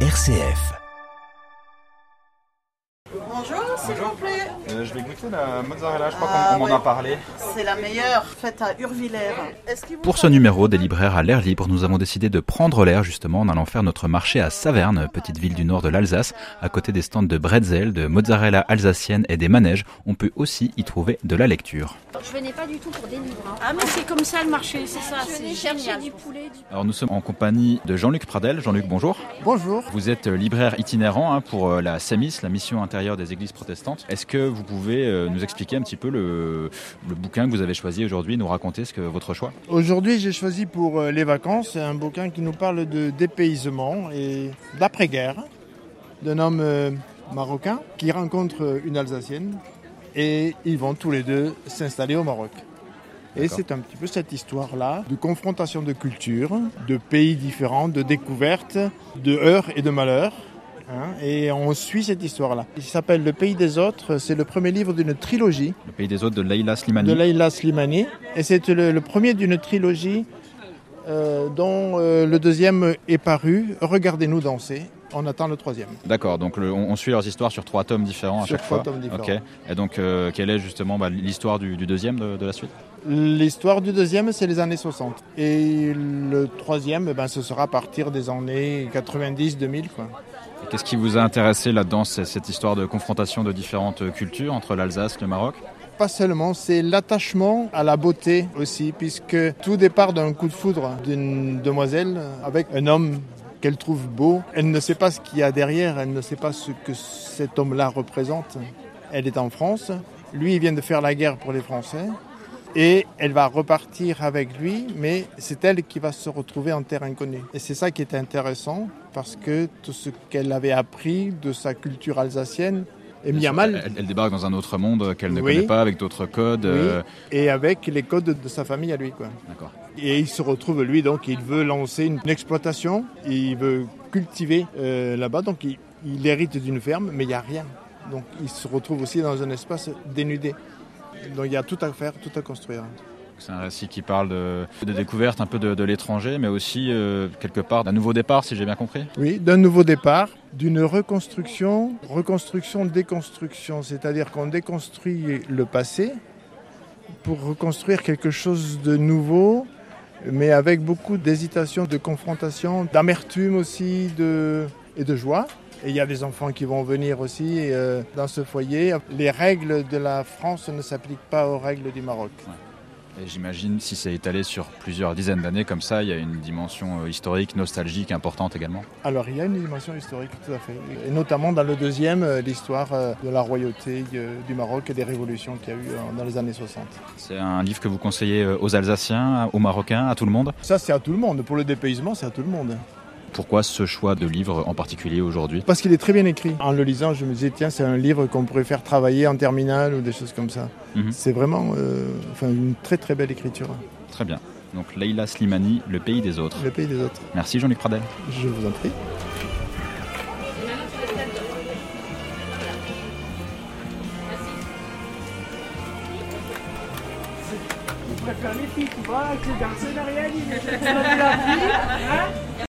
RCF. S'il vous plaît. Euh, je vais goûter la mozzarella, je crois Ah, qu'on on m'en ouais. a parlé. C'est la meilleure, faite à Urvillers. Pour ce numéro des libraires à l'air libre, nous avons décidé de prendre l'air justement en allant faire notre marché à Saverne, petite ville du nord de l'Alsace. À côté des stands de bretzel, de mozzarella alsacienne et des manèges, on peut aussi y trouver de la lecture. Je venais pas du tout pour des livres. hein. Ah mais c'est comme ça le marché, c'est ça, Je chercher génial. du poulet, du Alors nous sommes en compagnie de Jean-Luc Pradel. Jean-Luc, bonjour. Bonjour. Vous êtes libraire itinérant hein, pour euh, la SEMIS, la mission intérieure des églises protestantes. Est-ce que vous pouvez euh, nous expliquer un petit peu le, le bouquin que vous avez choisi aujourd'hui, nous raconter ce que votre choix? Aujourd'hui, j'ai choisi pour euh, les vacances un bouquin qui nous parle de dépaysement et d'après-guerre d'un homme euh, marocain qui rencontre une Alsacienne et ils vont tous les deux s'installer au Maroc. Et c'est un petit peu cette histoire-là de confrontation de cultures, de pays différents, de découvertes, de heurts et de malheurs. Hein. et on suit cette histoire-là. Il s'appelle Le pays des autres. C'est le premier livre d'une trilogie Le pays des autres de Leïla Slimani. de Leïla Slimani. Et c'est le, le premier d'une trilogie euh, dont euh, le deuxième est paru. Regardez-nous danser. On attend le troisième. D'accord, donc le- on, on suit leurs histoires sur trois tomes différents à Sur chaque trois fois. tomes différents. Ok. Et donc, euh, quelle est justement bah, l'histoire du, du deuxième de, de la suite? L'histoire du deuxième, c'est les années 60. Et le troisième, eh ben, ce sera à partir des années 90-2000. quoi. Et Qu'est-ce qui vous a intéressé là-dedans cette histoire de confrontation de différentes cultures entre l'Alsace et le Maroc? Pas seulement, c'est l'attachement à la beauté aussi, puisque tout départ d'un coup de foudre d'une demoiselle avec un homme qu'elle trouve beau. Elle ne sait pas ce qu'il y a derrière, elle ne sait pas ce que cet homme-là représente. Elle est en France, lui il vient de faire la guerre pour les Français, et elle va repartir avec lui, mais c'est elle qui va se retrouver en terre inconnue. Et c'est ça qui est intéressant, parce que tout ce qu'elle avait appris de sa culture alsacienne à mal. Elle, elle débarque dans un autre monde qu'elle ne Oui. connaît pas, avec d'autres codes. Oui. euh, et avec les codes de sa famille à lui. Quoi. D'accord. Et il se retrouve, lui, donc il veut lancer une exploitation, il veut cultiver euh, là-bas, donc il, il hérite d'une ferme, mais il n'y a rien. Donc il se retrouve aussi dans un espace dénudé. Donc il y a tout à faire, tout à construire. C'est un récit qui parle de, de découverte un peu de, de l'étranger, mais aussi euh, quelque part d'un nouveau départ, si j'ai bien compris. Oui, d'un nouveau départ, d'une reconstruction, reconstruction, déconstruction, c'est-à-dire qu'on déconstruit le passé pour reconstruire quelque chose de nouveau, mais avec beaucoup d'hésitation, de confrontation, d'amertume aussi de... et de joie. Et il y a des enfants qui vont venir aussi euh, dans ce foyer. Les règles de la France ne s'appliquent pas aux règles du Maroc. Et j'imagine, si c'est étalé sur plusieurs dizaines d'années comme ça, il y a une dimension euh, historique, nostalgique importante également. Alors il y a une dimension historique tout à fait. Et notamment dans le deuxième, euh, l'histoire euh, de la royauté du Maroc et des révolutions qu'il y a eu dans les années 60. C'est un livre que vous conseillez aux Alsaciens, aux Marocains, à tout le monde? Ça c'est à tout le monde. Pour le dépaysement, c'est à tout le monde. Pourquoi ce choix de livre en particulier aujourd'hui? Parce qu'il est très bien écrit. En le lisant, je me disais, tiens, c'est un livre qu'on pourrait faire travailler en terminale ou des choses comme ça. Mhm. C'est vraiment euh, enfin, une très très belle écriture. Très bien. Donc Leïla Slimani, Le pays des autres. Le pays des autres. Merci Jean-Luc Pradel. Je vous en prie. Je préfère les filles, tu vois, avec les garçons on a la vie, hein?